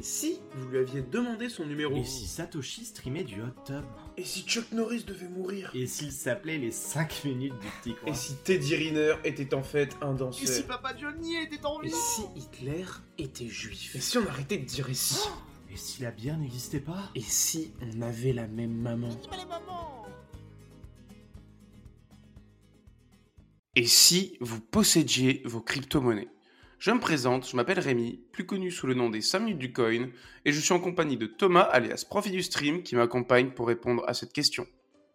Et si vous lui aviez demandé son numéro Et si Satoshi streamait du hot tub Et si Chuck Norris devait mourir Et s'il s'appelait les 5 minutes du petit coin Et si Teddy Riner était en fait un danseur Et si Papa Johnny était en Et vie si Hitler était juif Et si on arrêtait de dire et si Et si la bière n'existait pas Et si on avait la même maman Et si vous possédiez vos crypto-monnaies Je me présente, je m'appelle Rémi, plus connu sous le nom des 5 minutes du coin, et je suis en compagnie de Thomas, alias Profit du Stream, qui m'accompagne pour répondre à cette question.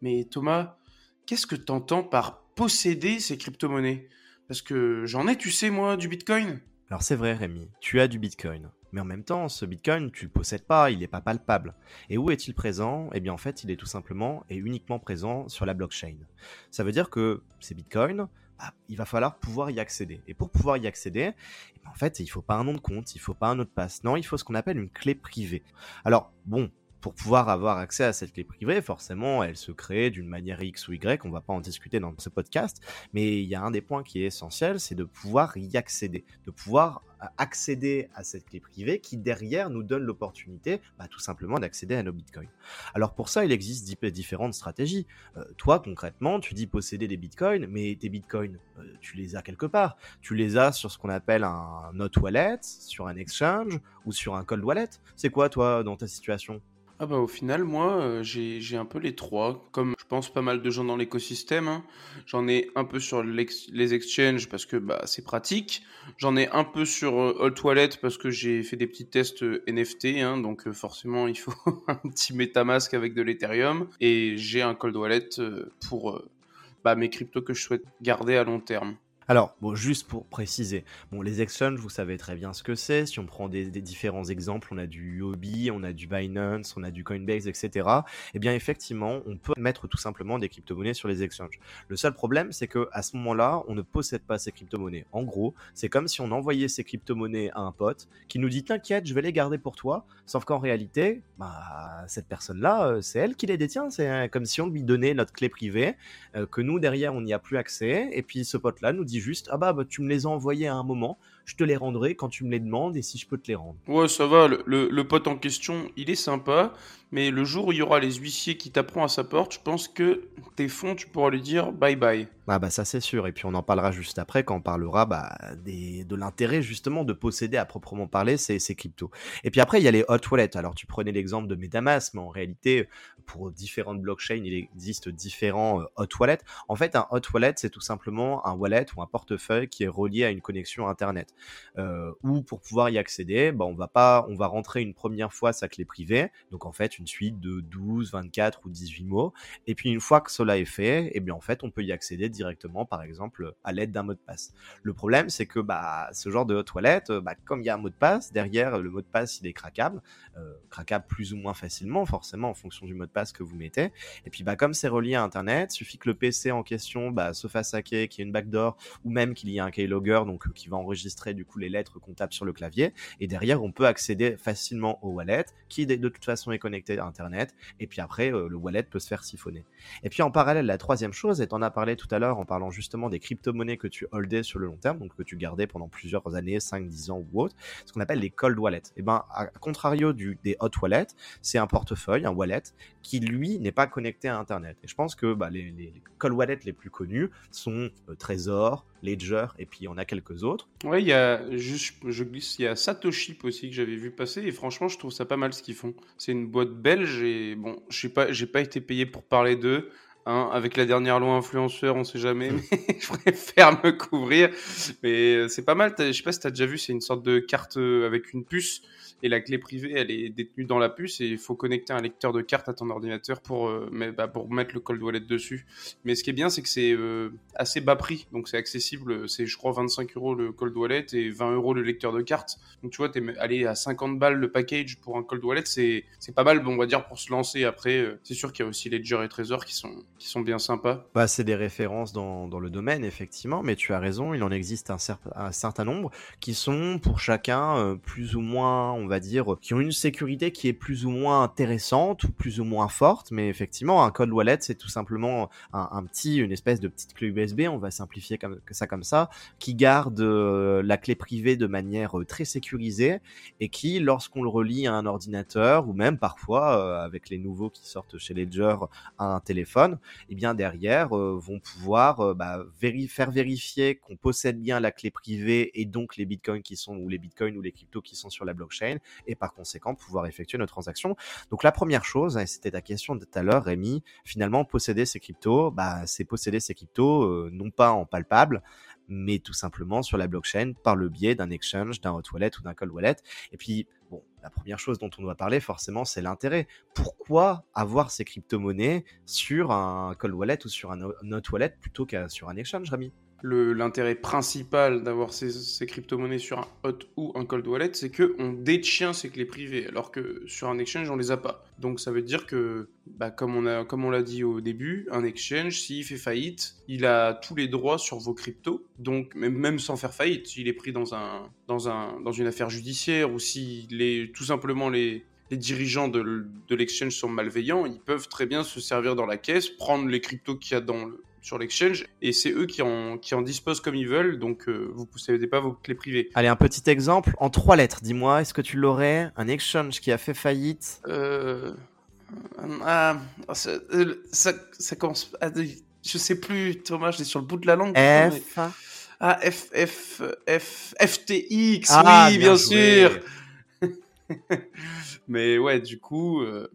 Mais Thomas, qu'est-ce que t'entends par posséder ces crypto-monnaies? Parce que j'en ai, tu sais, moi, du Bitcoin Alors c'est vrai Rémi, tu as du Bitcoin. Mais en même temps, ce Bitcoin, tu le possèdes pas, il n'est pas palpable. Et où est-il présent? Eh bien en fait, il est tout simplement et uniquement présent sur la blockchain. Ça veut dire que ces Bitcoins, bah, il va falloir pouvoir y accéder. Et pour pouvoir y accéder, eh ben, en fait, il faut pas un nom de compte, il faut pas un de passe. Non, il faut ce qu'on appelle une clé privée. Alors, bon, pour pouvoir avoir accès à cette clé privée, forcément, elle se crée d'une manière X ou Y, on va pas en discuter dans ce podcast, mais il y a un des points qui est essentiel, c'est de pouvoir y accéder, de pouvoir accéder à cette clé privée qui derrière nous donne l'opportunité bah, tout simplement d'accéder à nos bitcoins. Alors pour ça, il existe différentes stratégies. Euh, toi concrètement, tu dis posséder des bitcoins, mais tes bitcoins, euh, tu les as quelque part. Tu les as sur ce qu'on appelle un note wallet, sur un exchange ou sur un cold wallet. C'est quoi toi dans ta situation? Ah bah au final, moi, euh, j'ai un peu les trois, comme je pense pas mal de gens dans l'écosystème. hein. J'en ai un peu sur les exchanges parce que bah, c'est pratique. J'en ai un peu sur euh, Alt Wallet parce que j'ai fait des petits tests euh, NFT, hein, donc forcément il faut un petit MetaMask avec de l'Ethereum. Et j'ai un Cold Wallet pour bah, mes cryptos que je souhaite garder à long terme. Alors, bon, juste pour préciser, bon, les exchanges, vous savez très bien ce que c'est. Si on prend des, différents exemples, on a du Huobi, on a du Binance, on a du Coinbase, etc. Eh bien, effectivement, on peut mettre tout simplement des crypto-monnaies sur les exchanges. Le seul problème, c'est que à ce moment-là, on ne possède pas ces crypto-monnaies. En gros, c'est comme si on envoyait ces crypto-monnaies à un pote qui nous dit T'inquiète, je vais les garder pour toi. Sauf qu'en réalité, bah, cette personne-là, euh, c'est elle qui les détient. C'est euh, comme si on lui donnait notre clé privée, euh, que nous, derrière, on n'y a plus accès. Et puis, ce pote-là nous dit juste Ah bah, bah, tu me les as envoyés à un moment, je te les rendrai quand tu me les demandes et si je peux te les rendre. Ouais, ça va, le, le- le pote en question, il est sympa, mais le jour où il y aura les huissiers qui taperont à sa porte, je pense que tes fonds, tu pourras lui dire bye bye. Ah bah ça c'est sûr, et puis on en parlera juste après quand on parlera bah, des, de l'intérêt justement de posséder à proprement parler ces, ces cryptos. Et puis après il y a les hot wallets, alors tu prenais l'exemple de Metamask, mais en réalité pour différentes blockchains il existe différents euh, hot wallets. En fait un hot wallet c'est tout simplement un wallet ou un portefeuille qui est relié à une connexion internet. Euh, ou pour pouvoir y accéder, bah, on va pas, on va rentrer une première fois sa clé privée, donc en fait une suite de 12, 24 ou 18 mots, et puis une fois que cela est fait, eh bien en fait on peut y accéder directement, par exemple à l'aide d'un mot de passe. Le problème c'est que bah ce genre de euh, bah, comme il y a un mot de passe derrière, le mot de passe il est craquable, euh, craquable plus ou moins facilement forcément en fonction du mot de passe que vous mettez. Et puis bah comme c'est relié à Internet, suffit que le PC en question bah, se fasse hacker, qu'il y ait une backdoor ou même qu'il y ait un keylogger donc euh, qui va enregistrer du coup les lettres qu'on tape sur le clavier. Et derrière on peut accéder facilement au wallet qui de toute façon est connecté à Internet. Et puis après euh, le wallet peut se faire siphonner. Et puis en parallèle, la troisième chose, et t'en as parlé tout à l'heure en parlant justement des crypto-monnaies que tu holdais sur le long terme, donc que tu gardais pendant plusieurs années, 5, 10 ans ou autre, ce qu'on appelle les cold wallets. Et ben, à contrario du, des hot wallets, c'est un portefeuille, un wallet, qui lui n'est pas connecté à Internet. Et je pense que bah, les, les, cold wallets les plus connus sont euh, Trésor, Ledger, et puis en a quelques autres. Ouais, il y a, juste, je glisse, il y a Satoshi aussi que j'avais vu passer, et franchement, je trouve ça pas mal ce qu'ils font. C'est une boîte belge, et bon, je sais pas, j'ai pas été payé pour parler d'eux. Hein, avec la dernière loi influenceur, on sait jamais, mais je préfère me couvrir. Mais euh, c'est pas mal. Je sais pas si t'as déjà vu, c'est une sorte de carte euh, avec une puce et la clé privée, elle est détenue dans la puce et il faut connecter un lecteur de carte à ton ordinateur pour, euh, bah, pour mettre le cold wallet dessus. Mais ce qui est bien, c'est que c'est euh, assez bas prix, donc c'est accessible. C'est, je crois, 25 euros le cold wallet et 20 euros le lecteur de carte. Donc tu vois, t'es allé à 50 balles le package pour un cold wallet, c'est, pas mal, bon, on va dire, pour se lancer. Après, euh, c'est sûr qu'il y a aussi Ledger et Trésor qui sont qui sont bien sympas. Bah, c'est des références dans, dans, le domaine, effectivement, mais tu as raison, il en existe un, un certain nombre qui sont pour chacun plus ou moins, on va dire, qui ont une sécurité qui est plus ou moins intéressante ou plus ou moins forte, mais effectivement, un code wallet, c'est tout simplement un, petit, une espèce de petite clé USB, on va simplifier comme, ça comme ça, qui garde euh, la clé privée de manière euh, très sécurisée et qui, lorsqu'on le relie à un ordinateur ou même parfois avec les nouveaux qui sortent chez Ledger à un téléphone, et eh bien derrière euh, vont pouvoir euh, bah, faire vérifier qu'on possède bien la clé privée et donc les bitcoins qui sont ou les bitcoins ou les cryptos qui sont sur la blockchain et par conséquent pouvoir effectuer nos transactions. Donc la première chose, c'était ta question de tout à l'heure, Rémi, finalement posséder ces cryptos, bah, c'est posséder ces cryptos euh, non pas en palpable, mais tout simplement sur la blockchain par le biais d'un exchange, d'un hot wallet ou d'un cold wallet. Et puis, la première chose dont on doit parler forcément, c'est l'intérêt. Pourquoi avoir ces crypto-monnaies sur un cold wallet ou sur un hot wallet plutôt qu'à sur un exchange, Rami l'intérêt principal d'avoir ces, ces crypto-monnaies sur un hot ou un cold wallet, c'est qu'on détient ces clés privées, alors que sur un exchange, on les a pas. Donc ça veut dire que, bah, comme on l'a dit au début, un exchange, s'il fait faillite, il a tous les droits sur vos cryptos. Donc même, sans faire faillite, s'il est pris dans un, dans un, dans une affaire judiciaire ou si tout simplement les, dirigeants de l'exchange sont malveillants, ils peuvent très bien se servir dans la caisse, prendre les cryptos qu'il y a dans le, sur l'exchange et c'est eux qui en, qui en disposent comme ils veulent, donc euh, vous ne possédez pas vos clés privées. Allez, un petit exemple en trois lettres, dis-moi, est-ce que tu l'aurais Un exchange qui a fait faillite? Euh... Ah, ça, ça, commence. À... Je sais plus, Thomas, je sur le bout de la langue. F. Ah, F, F, F, FTX, ah, oui, bien, sûr. Mais ouais, du coup, euh,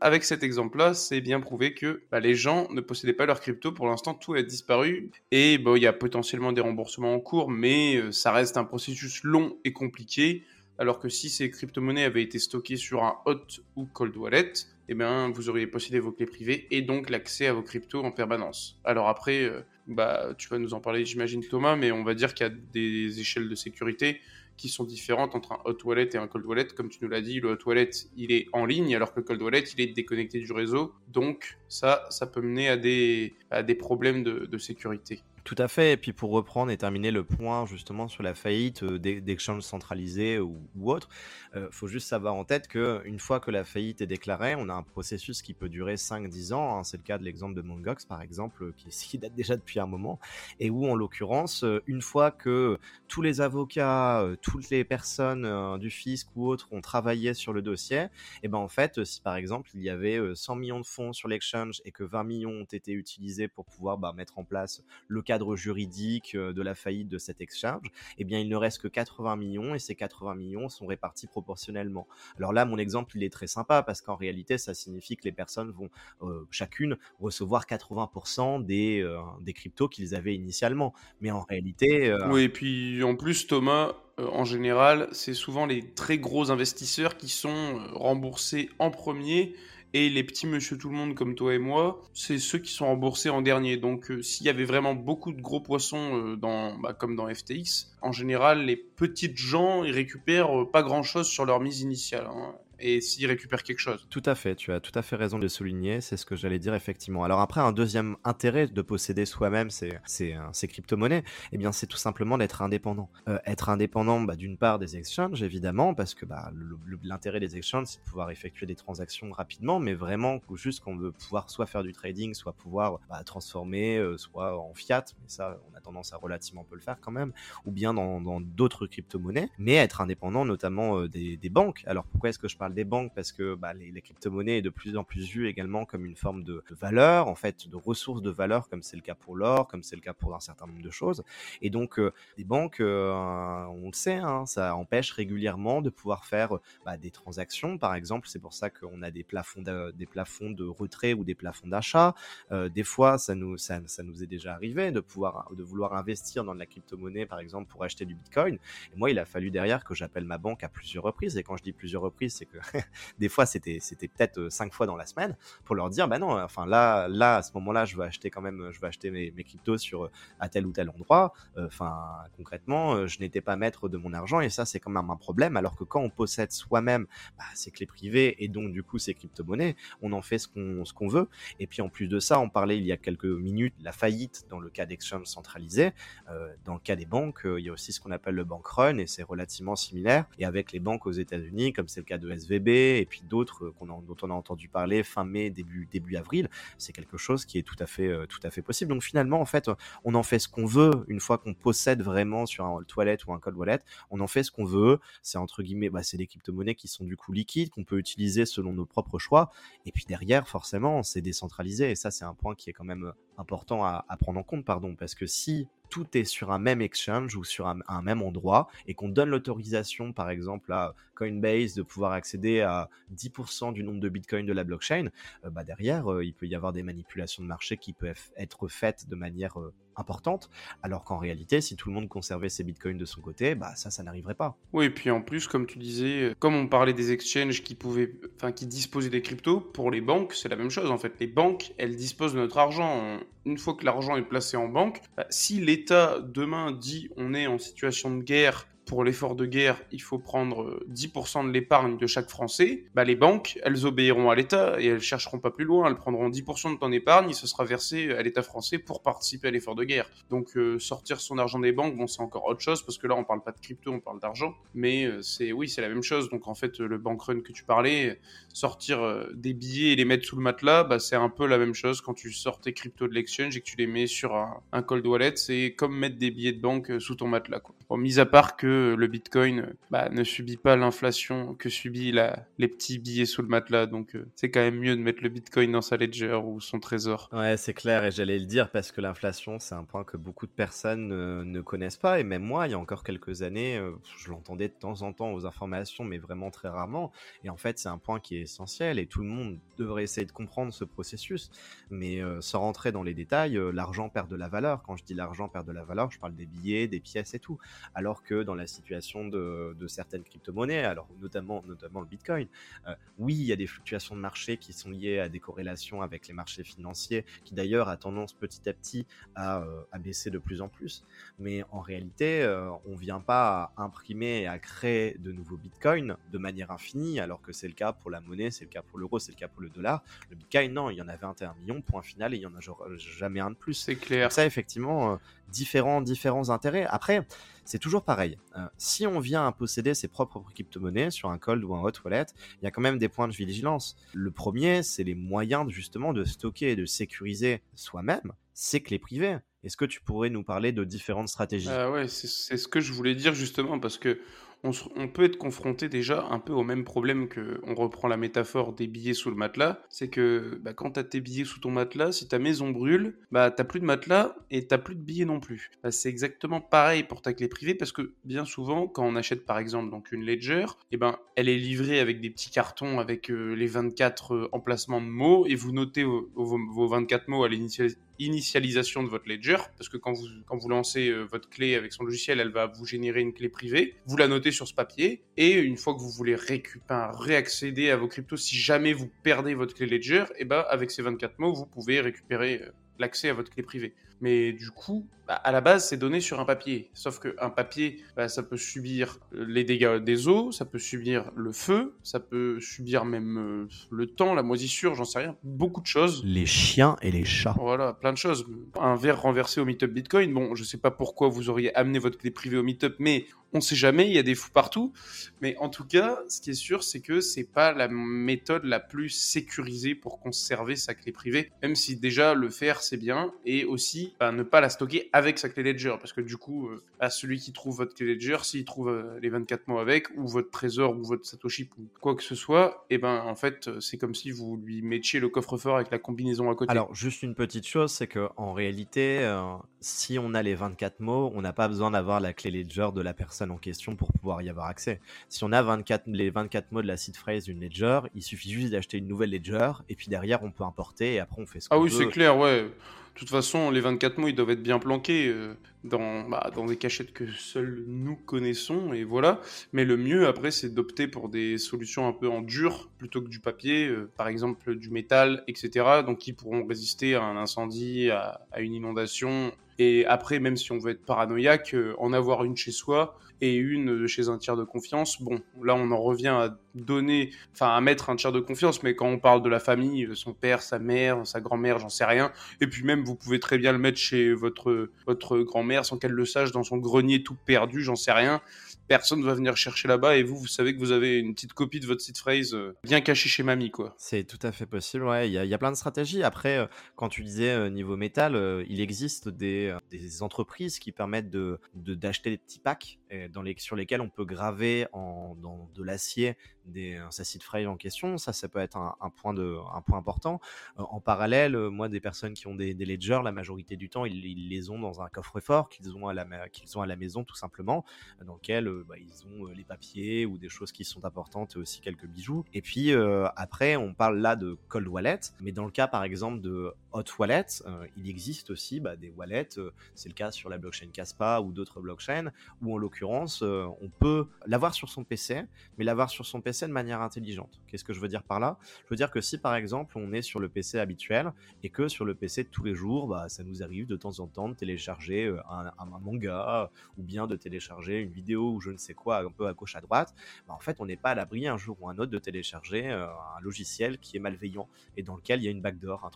avec cet exemple-là, c'est bien prouvé que bah, les gens ne possédaient pas leur crypto. Pour l'instant, tout a disparu. Et il y a potentiellement des remboursements en cours, mais euh, ça reste un processus long et compliqué. Alors que si ces crypto-monnaies avaient été stockées sur un hot ou cold wallet, eh bien, vous auriez possédé vos clés privées et donc l'accès à vos cryptos en permanence. Alors après, euh, bah, tu vas nous en parler, j'imagine, Thomas, mais on va dire qu'il y a des échelles de sécurité qui sont différentes entre un hot wallet et un cold wallet. Comme tu nous l'as dit, le hot wallet, il est en ligne, alors que le cold wallet, il est déconnecté du réseau. Donc ça, ça peut mener à des, problèmes de sécurité. Tout à fait. Et puis pour reprendre et terminer le point justement sur la faillite euh, d'exchanges centralisés ou, ou autres, il euh, faut juste savoir en tête que une fois que la faillite est déclarée, on a un processus qui peut durer 5-10 ans. Hein. C'est le cas de l'exemple de Mongox par exemple, qui, qui, date déjà depuis un moment, et où en l'occurrence, euh, une fois que tous les avocats, toutes les personnes du fisc ou autres ont travaillé sur le dossier, et eh ben en fait, si par exemple il y avait 100 millions de fonds sur l'exchange et que 20 millions ont été utilisés pour pouvoir bah, mettre en place le cas juridique euh, de la faillite de cet exchange, eh bien il ne reste que 80 millions et ces 80 millions sont répartis proportionnellement. Alors là, mon exemple, il est très sympa parce qu'en réalité, ça signifie que les personnes vont euh, chacune recevoir 80% des, euh, des cryptos qu'ils avaient initialement. Mais en réalité... Oui, et puis en plus, Thomas, en général, c'est souvent les très gros investisseurs qui sont remboursés en premier et les petits monsieur tout le monde comme toi et moi, c'est ceux qui sont remboursés en dernier. Donc euh, s'il y avait vraiment beaucoup de gros poissons euh, dans, bah, comme dans FTX, en général les petites gens ils récupèrent euh, pas grand chose sur leur mise initiale. Hein et s'ils récupèrent quelque chose. Tout à fait, tu as tout à fait raison de le souligner, c'est ce que j'allais dire effectivement. Alors après, un deuxième intérêt de posséder soi-même ces, ces, euh, ces crypto-monnaies, eh bien c'est tout simplement d'être indépendant. Euh, être indépendant bah, d'une part des exchanges, évidemment, parce que bah, l'intérêt des exchanges, c'est de pouvoir effectuer des transactions rapidement, mais vraiment juste qu'on veut pouvoir soit faire du trading, soit pouvoir bah, transformer, euh, soit en fiat, mais ça, on a tendance à relativement peu le faire quand même, ou bien dans d'autres crypto-monnaies, mais être indépendant notamment des, des banques. Alors pourquoi est-ce que je parle des banques parce que bah, les, crypto-monnaies est de plus en plus vues également comme une forme de, valeur, en fait, de ressources de valeur, comme c'est le cas pour l'or, comme c'est le cas pour un certain nombre de choses. Et donc, euh, les banques, euh, on le sait, hein, ça empêche régulièrement de pouvoir faire bah, des transactions, par exemple. C'est pour ça qu'on a des plafonds, de, des plafonds de retrait ou des plafonds d'achat. Euh, des fois, ça nous, ça, ça, nous est déjà arrivé de pouvoir, de vouloir investir dans de la crypto-monnaie, par exemple, pour acheter du Bitcoin. Et moi, il a fallu derrière que j'appelle ma banque à plusieurs reprises. Et quand je dis plusieurs reprises, c'est que des fois c'était c'était peut-être cinq fois dans la semaine pour leur dire bah non, enfin là là à ce moment-là je vais acheter quand même je vais acheter mes, cryptos sur à tel ou tel endroit. Enfin concrètement je n'étais pas maître de mon argent et ça c'est quand même un problème alors que quand on possède soi-même bah, ses clés privées et donc du coup ses crypto-monnaies, on en fait ce qu'on ce qu'on veut. Et puis en plus de ça, on parlait il y a quelques minutes la faillite dans le cas d'exchange centralisé. Euh, dans le cas des banques, euh, il y a aussi ce qu'on appelle le bank run et c'est relativement similaire. Et avec les banques aux États-Unis, comme c'est le cas de Et puis d'autres euh, dont on a entendu parler fin mai, début avril, c'est quelque chose qui est tout à fait tout à fait possible. Donc finalement, en fait, on en fait ce qu'on veut une fois qu'on possède vraiment sur un toilette ou un cold wallet. On en fait ce qu'on veut. C'est entre guillemets, bah, c'est des crypto-monnaies qui sont du coup liquides qu'on peut utiliser selon nos propres choix. Et puis derrière, forcément, c'est décentralisé. Et ça, c'est un point qui est quand même important à, à, prendre en compte, pardon, parce que si tout est sur un même exchange ou sur un, même endroit et qu'on donne l'autorisation, par exemple, à Coinbase de pouvoir accéder à 10% du nombre de bitcoins de la blockchain, euh, bah derrière, euh, il peut y avoir des manipulations de marché qui peuvent être faites de manière euh, alors qu'en réalité, si tout le monde conservait ses bitcoins de son côté, bah ça, ça n'arriverait pas. Oui, et puis en plus, comme tu disais, comme on parlait des exchanges qui pouvaient, enfin, qui disposaient des cryptos, pour les banques, c'est la même chose en fait. Les banques, elles disposent de notre argent. Une fois que l'argent est placé en banque, bah, si l'État demain dit on est en situation de guerre pour l'effort de guerre, il faut prendre 10% de l'épargne de chaque Français, bah les banques, elles obéiront à l'État et elles chercheront pas plus loin, elles prendront 10% de ton épargne et ce sera versé à l'État français pour participer à l'effort de guerre. Donc euh, sortir son argent des banques, bon c'est encore autre chose parce que là on parle pas de crypto, on parle d'argent, mais euh, c'est oui c'est la même chose. Donc en fait le bank run que tu parlais, sortir euh, des billets et les mettre sous le matelas, bah, c'est un peu la même chose quand tu sors tes cryptos de l'exchange et que tu les mets sur un, cold wallet, c'est comme mettre des billets de banque sous ton matelas. Quoi. Bon, mis à part que le Bitcoin bah, ne subit pas l'inflation que subit la, les petits billets sous le matelas. Donc euh, c'est quand même mieux de mettre le Bitcoin dans sa ledger ou son trésor. Ouais, c'est clair et j'allais le dire parce que l'inflation, c'est un point que beaucoup de personnes ne connaissent pas. Et même moi, il y a encore quelques années, euh, je l'entendais de temps en temps aux informations, mais vraiment très rarement. Et en fait, c'est un point qui est essentiel et tout le monde devrait essayer de comprendre ce processus. Mais euh, sans rentrer dans les détails, l'argent perd de la valeur. Quand je dis l'argent perd de la valeur, je parle des billets, des pièces et tout. Alors que dans la situation de, certaines crypto-monnaies, alors notamment, notamment le Bitcoin. Euh, oui, il y a des fluctuations de marché qui sont liées à des corrélations avec les marchés financiers, qui d'ailleurs a tendance petit à petit à, euh, baisser de plus en plus. Mais en réalité, euh, on ne vient pas à imprimer et à créer de nouveaux Bitcoins de manière infinie, alors que c'est le cas pour la monnaie, c'est le cas pour l'euro, c'est le cas pour le dollar. Le Bitcoin, non, il y en a 21 millions, point final, et il y en a jamais un de plus. C'est clair. ça, effectivement, différents, différents intérêts. Après, c'est toujours pareil. Euh, si on vient à posséder ses propres crypto-monnaies sur un cold ou un hot wallet, il y a quand même des points de vigilance. Le premier, c'est les moyens justement de stocker et de sécuriser soi-même ses clés privées. Est-ce que tu pourrais nous parler de différentes stratégies? Euh, Ouais, c'est ce que je voulais dire justement parce que on, peut être confronté déjà un peu au même problème que, on reprend la métaphore des billets sous le matelas, c'est que bah, quand t'as tes billets sous ton matelas, si ta maison brûle, bah t'as plus de matelas et t'as plus de billets non plus. Bah, c'est exactement pareil pour ta clé privée parce que bien souvent, quand on achète par exemple donc une Ledger, et eh ben elle est livrée avec des petits cartons avec euh, les 24 euh, emplacements de mots et vous notez vos, vos 24 mots à l'initialisation initialisation de votre ledger, parce que quand vous, quand vous lancez euh, votre clé avec son logiciel, elle va vous générer une clé privée. Vous la notez sur ce papier, et une fois que vous voulez récupérer, réaccéder à vos cryptos, si jamais vous perdez votre clé ledger, et eh ben avec ces 24 mots, vous pouvez récupérer euh, l'accès à votre clé privée. Mais du coup, bah, à la base, c'est donné sur un papier. Sauf qu'un papier, bah, ça peut subir les dégâts des eaux, ça peut subir le feu, ça peut subir même euh, le temps, la moisissure, j'en sais rien. Beaucoup de choses. Les chiens et les chats. Voilà, plein de choses. Un verre renversé au meetup Bitcoin, bon, je sais pas pourquoi vous auriez amené votre clé privée au meetup, mais on sait jamais, il y a des fous partout. Mais en tout cas, ce qui est sûr, c'est que c'est pas la méthode la plus sécurisée pour conserver sa clé privée, même si déjà le faire c'est bien, et aussi bah, ne pas la stocker avec sa clé Ledger, parce que du coup, euh, à celui qui trouve votre clé Ledger, s'il trouve euh, les 24 mots avec, ou votre trésor, ou votre Satoshi, ou quoi que ce soit, et eh ben en fait, euh, c'est comme si vous lui mettiez le coffre-fort avec la combinaison à côté. Alors, juste une petite chose, c'est que en réalité, si on a les 24 mots, on n'a pas besoin d'avoir la clé Ledger de la personne en question pour pouvoir y avoir accès. Si on a 24, les 24 mots de la seed phrase d'une Ledger, il suffit juste d'acheter une nouvelle Ledger, et puis derrière, on peut importer, et après, on fait ce qu'on veut. Ah oui, c'est clair, ouais. Toute façon, les 24 mots, ils doivent être bien planqués planqué dans, bah, dans des cachettes que seuls nous connaissons, et voilà. Mais le mieux, après, c'est d'opter pour des solutions un peu en dur, plutôt que du papier, par exemple du métal, etc., donc qui pourront résister à un incendie, à, à une inondation, et après, même si on veut être paranoïaque, en avoir une chez soi, et une chez un tiers de confiance. Bon, là on en revient à donner, enfin à mettre un tiers de confiance, mais quand on parle de la famille, euh, son père, sa mère, sa grand-mère, j'en sais rien. Et puis même, vous pouvez très bien le mettre chez votre, votre grand-mère sans qu'elle le sache dans son grenier tout perdu, j'en sais rien personne va venir chercher là-bas et vous, vous savez que vous avez une petite copie de votre site phrase euh, bien cachée chez mamie, quoi. C'est tout à fait possible, ouais. Il y, a plein de stratégies. Après, euh, quand tu disais euh, niveau métal, il existe des, des, entreprises qui permettent de d'acheter des petits packs dans les, sur lesquels on peut graver en, dans de l'acier des site frame en question. Ça, ça peut être un, point, de, un point important. en parallèle, moi, des personnes qui ont des, ledgers, la majorité du temps, ils, les ont dans un coffre-fort qu'ils ont, qu'ils ont à la maison, tout simplement, dans lequel bah, ils ont les papiers ou des choses qui sont importantes aussi quelques bijoux. Et puis après, on parle là de cold wallet, mais dans le cas par exemple de hot wallet, il existe aussi bah, des wallets, c'est le cas sur la blockchain Caspa ou d'autres blockchains, où en l'occurrence, on peut l'avoir sur son PC, mais l'avoir sur son PC de manière intelligente. Qu'est-ce que je veux dire par là? Je veux dire que si par exemple on est sur le PC habituel et que sur le PC de tous les jours, bah, ça nous arrive de temps en temps de télécharger un, manga ou bien de télécharger une vidéo ou je ne sais quoi, un peu à gauche à droite, bah, en fait, on n'est pas à l'abri un jour ou un autre de télécharger euh, un logiciel qui est malveillant et dans lequel il y a une backdoor, un.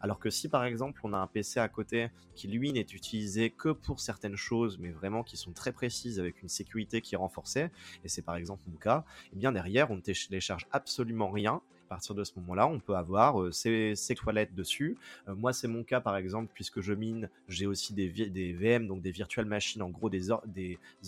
Alors que si par exemple on a un PC à côté qui lui n'est utilisé que pour certaines choses, mais vraiment qui sont très précises avec une sécurité qui est renforcée, et c'est par exemple mon cas, et eh bien derrière on ne télécharge absolument rien à partir de ce moment-là, on peut avoir euh, ces, toilettes dessus. Euh, moi, c'est mon cas, par exemple, puisque je mine, j'ai aussi des, VM, donc des virtual machines, en gros des,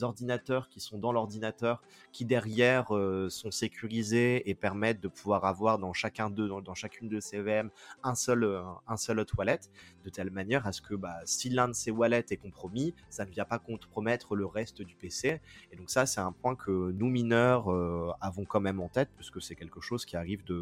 ordinateurs qui sont dans l'ordinateur, qui derrière euh, sont sécurisés et permettent de pouvoir avoir dans chacun d'eux, dans, chacune de ces VM, un seul toilette, de telle manière à ce que bah, si l'un de ces wallets est compromis, ça ne vient pas compromettre le reste du PC. Et donc ça, c'est un point que nous mineurs avons quand même en tête, puisque c'est quelque chose qui arrive de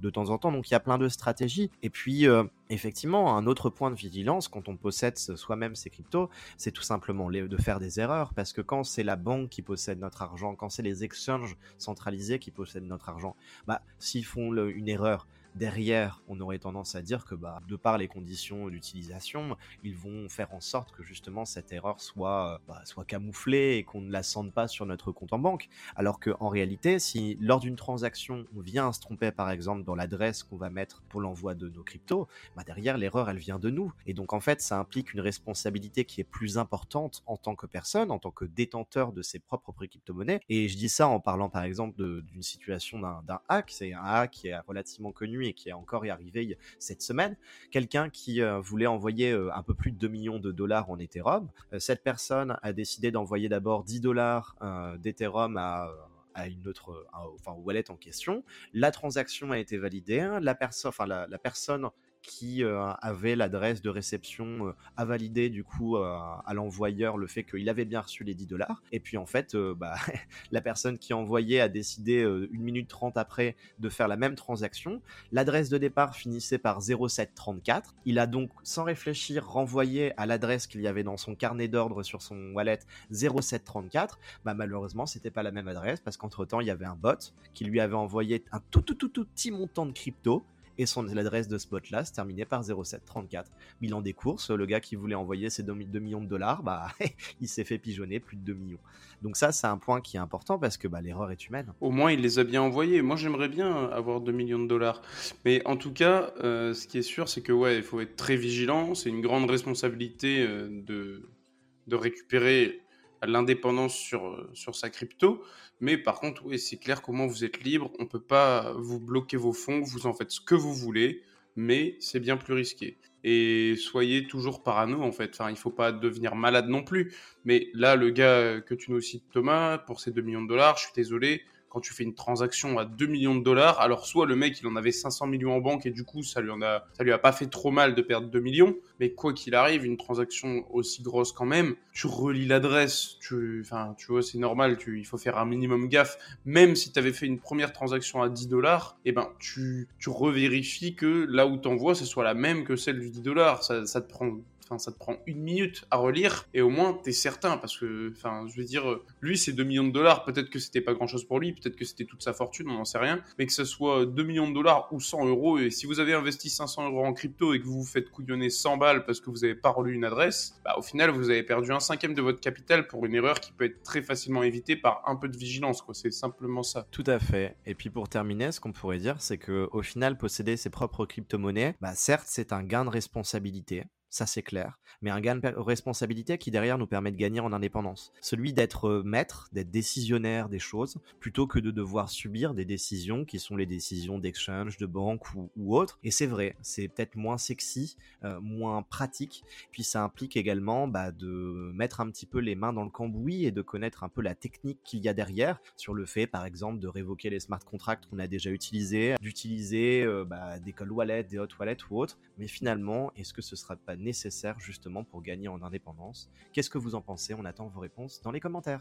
de, temps en temps. Donc il y a plein de stratégies. Et puis, euh, effectivement, un autre point de vigilance quand on possède soi-même ces cryptos, c'est tout simplement de faire des erreurs. Parce que quand c'est la banque qui possède notre argent, quand c'est les exchanges centralisés qui possèdent notre argent, bah, s'ils font une erreur, Derrière, on aurait tendance à dire que, bah, de par les conditions d'utilisation, ils vont faire en sorte que justement cette erreur soit, euh, bah, soit camouflée et qu'on ne la sente pas sur notre compte en banque. Alors qu'en réalité, si lors d'une transaction, on vient se tromper par exemple dans l'adresse qu'on va mettre pour l'envoi de nos cryptos, bah, derrière l'erreur elle vient de nous. Et donc en fait, ça implique une responsabilité qui est plus importante en tant que personne, en tant que détenteur de ses propres crypto-monnaies. Et je dis ça en parlant par exemple d'une situation d'un hack. C'est un hack qui est relativement connu et qui est encore arrivé cette semaine, quelqu'un qui euh, voulait envoyer euh, un peu plus de 2 millions de dollars en Ethereum. Euh, cette personne a décidé d'envoyer d'abord 10 dollars d'Ethereum à une autre, enfin wallet en question. La transaction a été validée. La personne, enfin la, la personne qui euh, avait l'adresse de réception euh, à valider du coup euh, à l'envoyeur le fait qu'il avait bien reçu les 10 dollars. Et puis en fait, bah, la personne qui envoyait a décidé une minute 30 après de faire la même transaction. L'adresse de départ finissait par 0734. Il a donc sans réfléchir renvoyé à l'adresse qu'il y avait dans son carnet d'ordre sur son wallet 0734. Bah, malheureusement, c'était pas la même adresse parce qu'entre temps, il y avait un bot qui lui avait envoyé un tout tout tout, tout petit montant de crypto et son adresse de spot là se terminait par 0734. Bilan des courses, le gars qui voulait envoyer ses 2 millions de dollars, bah, il s'est fait pigeonner plus de 2 millions. Donc ça, c'est un point qui est important parce que bah, l'erreur est humaine. Au moins, il les a bien envoyés. Moi, j'aimerais bien avoir 2 millions de dollars. Mais en tout cas, euh, ce qui est sûr, c'est que ouais, il faut être très vigilant. C'est une grande responsabilité euh, de récupérer l'indépendance sur, euh, sur sa crypto. Mais par contre, oui, c'est clair comment vous êtes libre. On ne peut pas vous bloquer vos fonds. Vous en faites ce que vous voulez, mais c'est bien plus risqué. Et soyez toujours parano, en fait. Enfin, il ne faut pas devenir malade non plus. Mais là, le gars que tu nous cites, Thomas, pour ses 2 millions de dollars, je suis désolé, quand tu fais une transaction à 2 millions de dollars, alors soit le mec il en avait 500 millions en banque et du coup ça lui en a ça lui a pas fait trop mal de perdre 2 millions, mais quoi qu'il arrive, une transaction aussi grosse quand même, tu relis l'adresse, tu enfin tu vois, c'est normal, tu il faut faire un minimum gaffe, même si tu avais fait une première transaction à 10 dollars, eh ben tu tu revérifies que là où tu envoies ce soit la même que celle du 10 dollars, ça te prend enfin, ça te prend une minute à relire et au moins t'es certain parce que, enfin, je veux dire, lui c'est 2 millions de dollars, peut-être que c'était pas grand chose pour lui, peut-être que c'était toute sa fortune, on n'en sait rien, mais que ce soit 2 millions de dollars ou 100 euros, et si vous avez investi 500 euros en crypto et que vous vous faites couillonner 100 balles parce que vous avez pas relu une adresse, bah, au final vous avez perdu un cinquième de votre capital pour une erreur qui peut être très facilement évitée par un peu de vigilance, quoi. C'est simplement ça. Tout à fait. Et puis pour terminer, ce qu'on pourrait dire, c'est que au final, posséder ses propres crypto-monnaies, bah certes, c'est un gain de responsabilité ça c'est clair, mais un gain de responsabilité qui derrière nous permet de gagner en indépendance. Celui d'être euh, maître, d'être décisionnaire des choses, plutôt que de devoir subir des décisions qui sont les décisions d'exchange, de banque ou, ou autres. Et c'est vrai, c'est peut-être moins sexy, euh, moins pratique, puis ça implique également bah, de mettre un petit peu les mains dans le cambouis et de connaître un peu la technique qu'il y a derrière, sur le fait par exemple de révoquer les smart contracts qu'on a déjà utilisés, d'utiliser euh, bah, des cold wallets, des hot wallets ou autres, mais finalement, est-ce que ce sera pas nécessaire justement pour gagner en indépendance. Qu'est-ce que vous en pensez? On attend vos réponses dans les commentaires.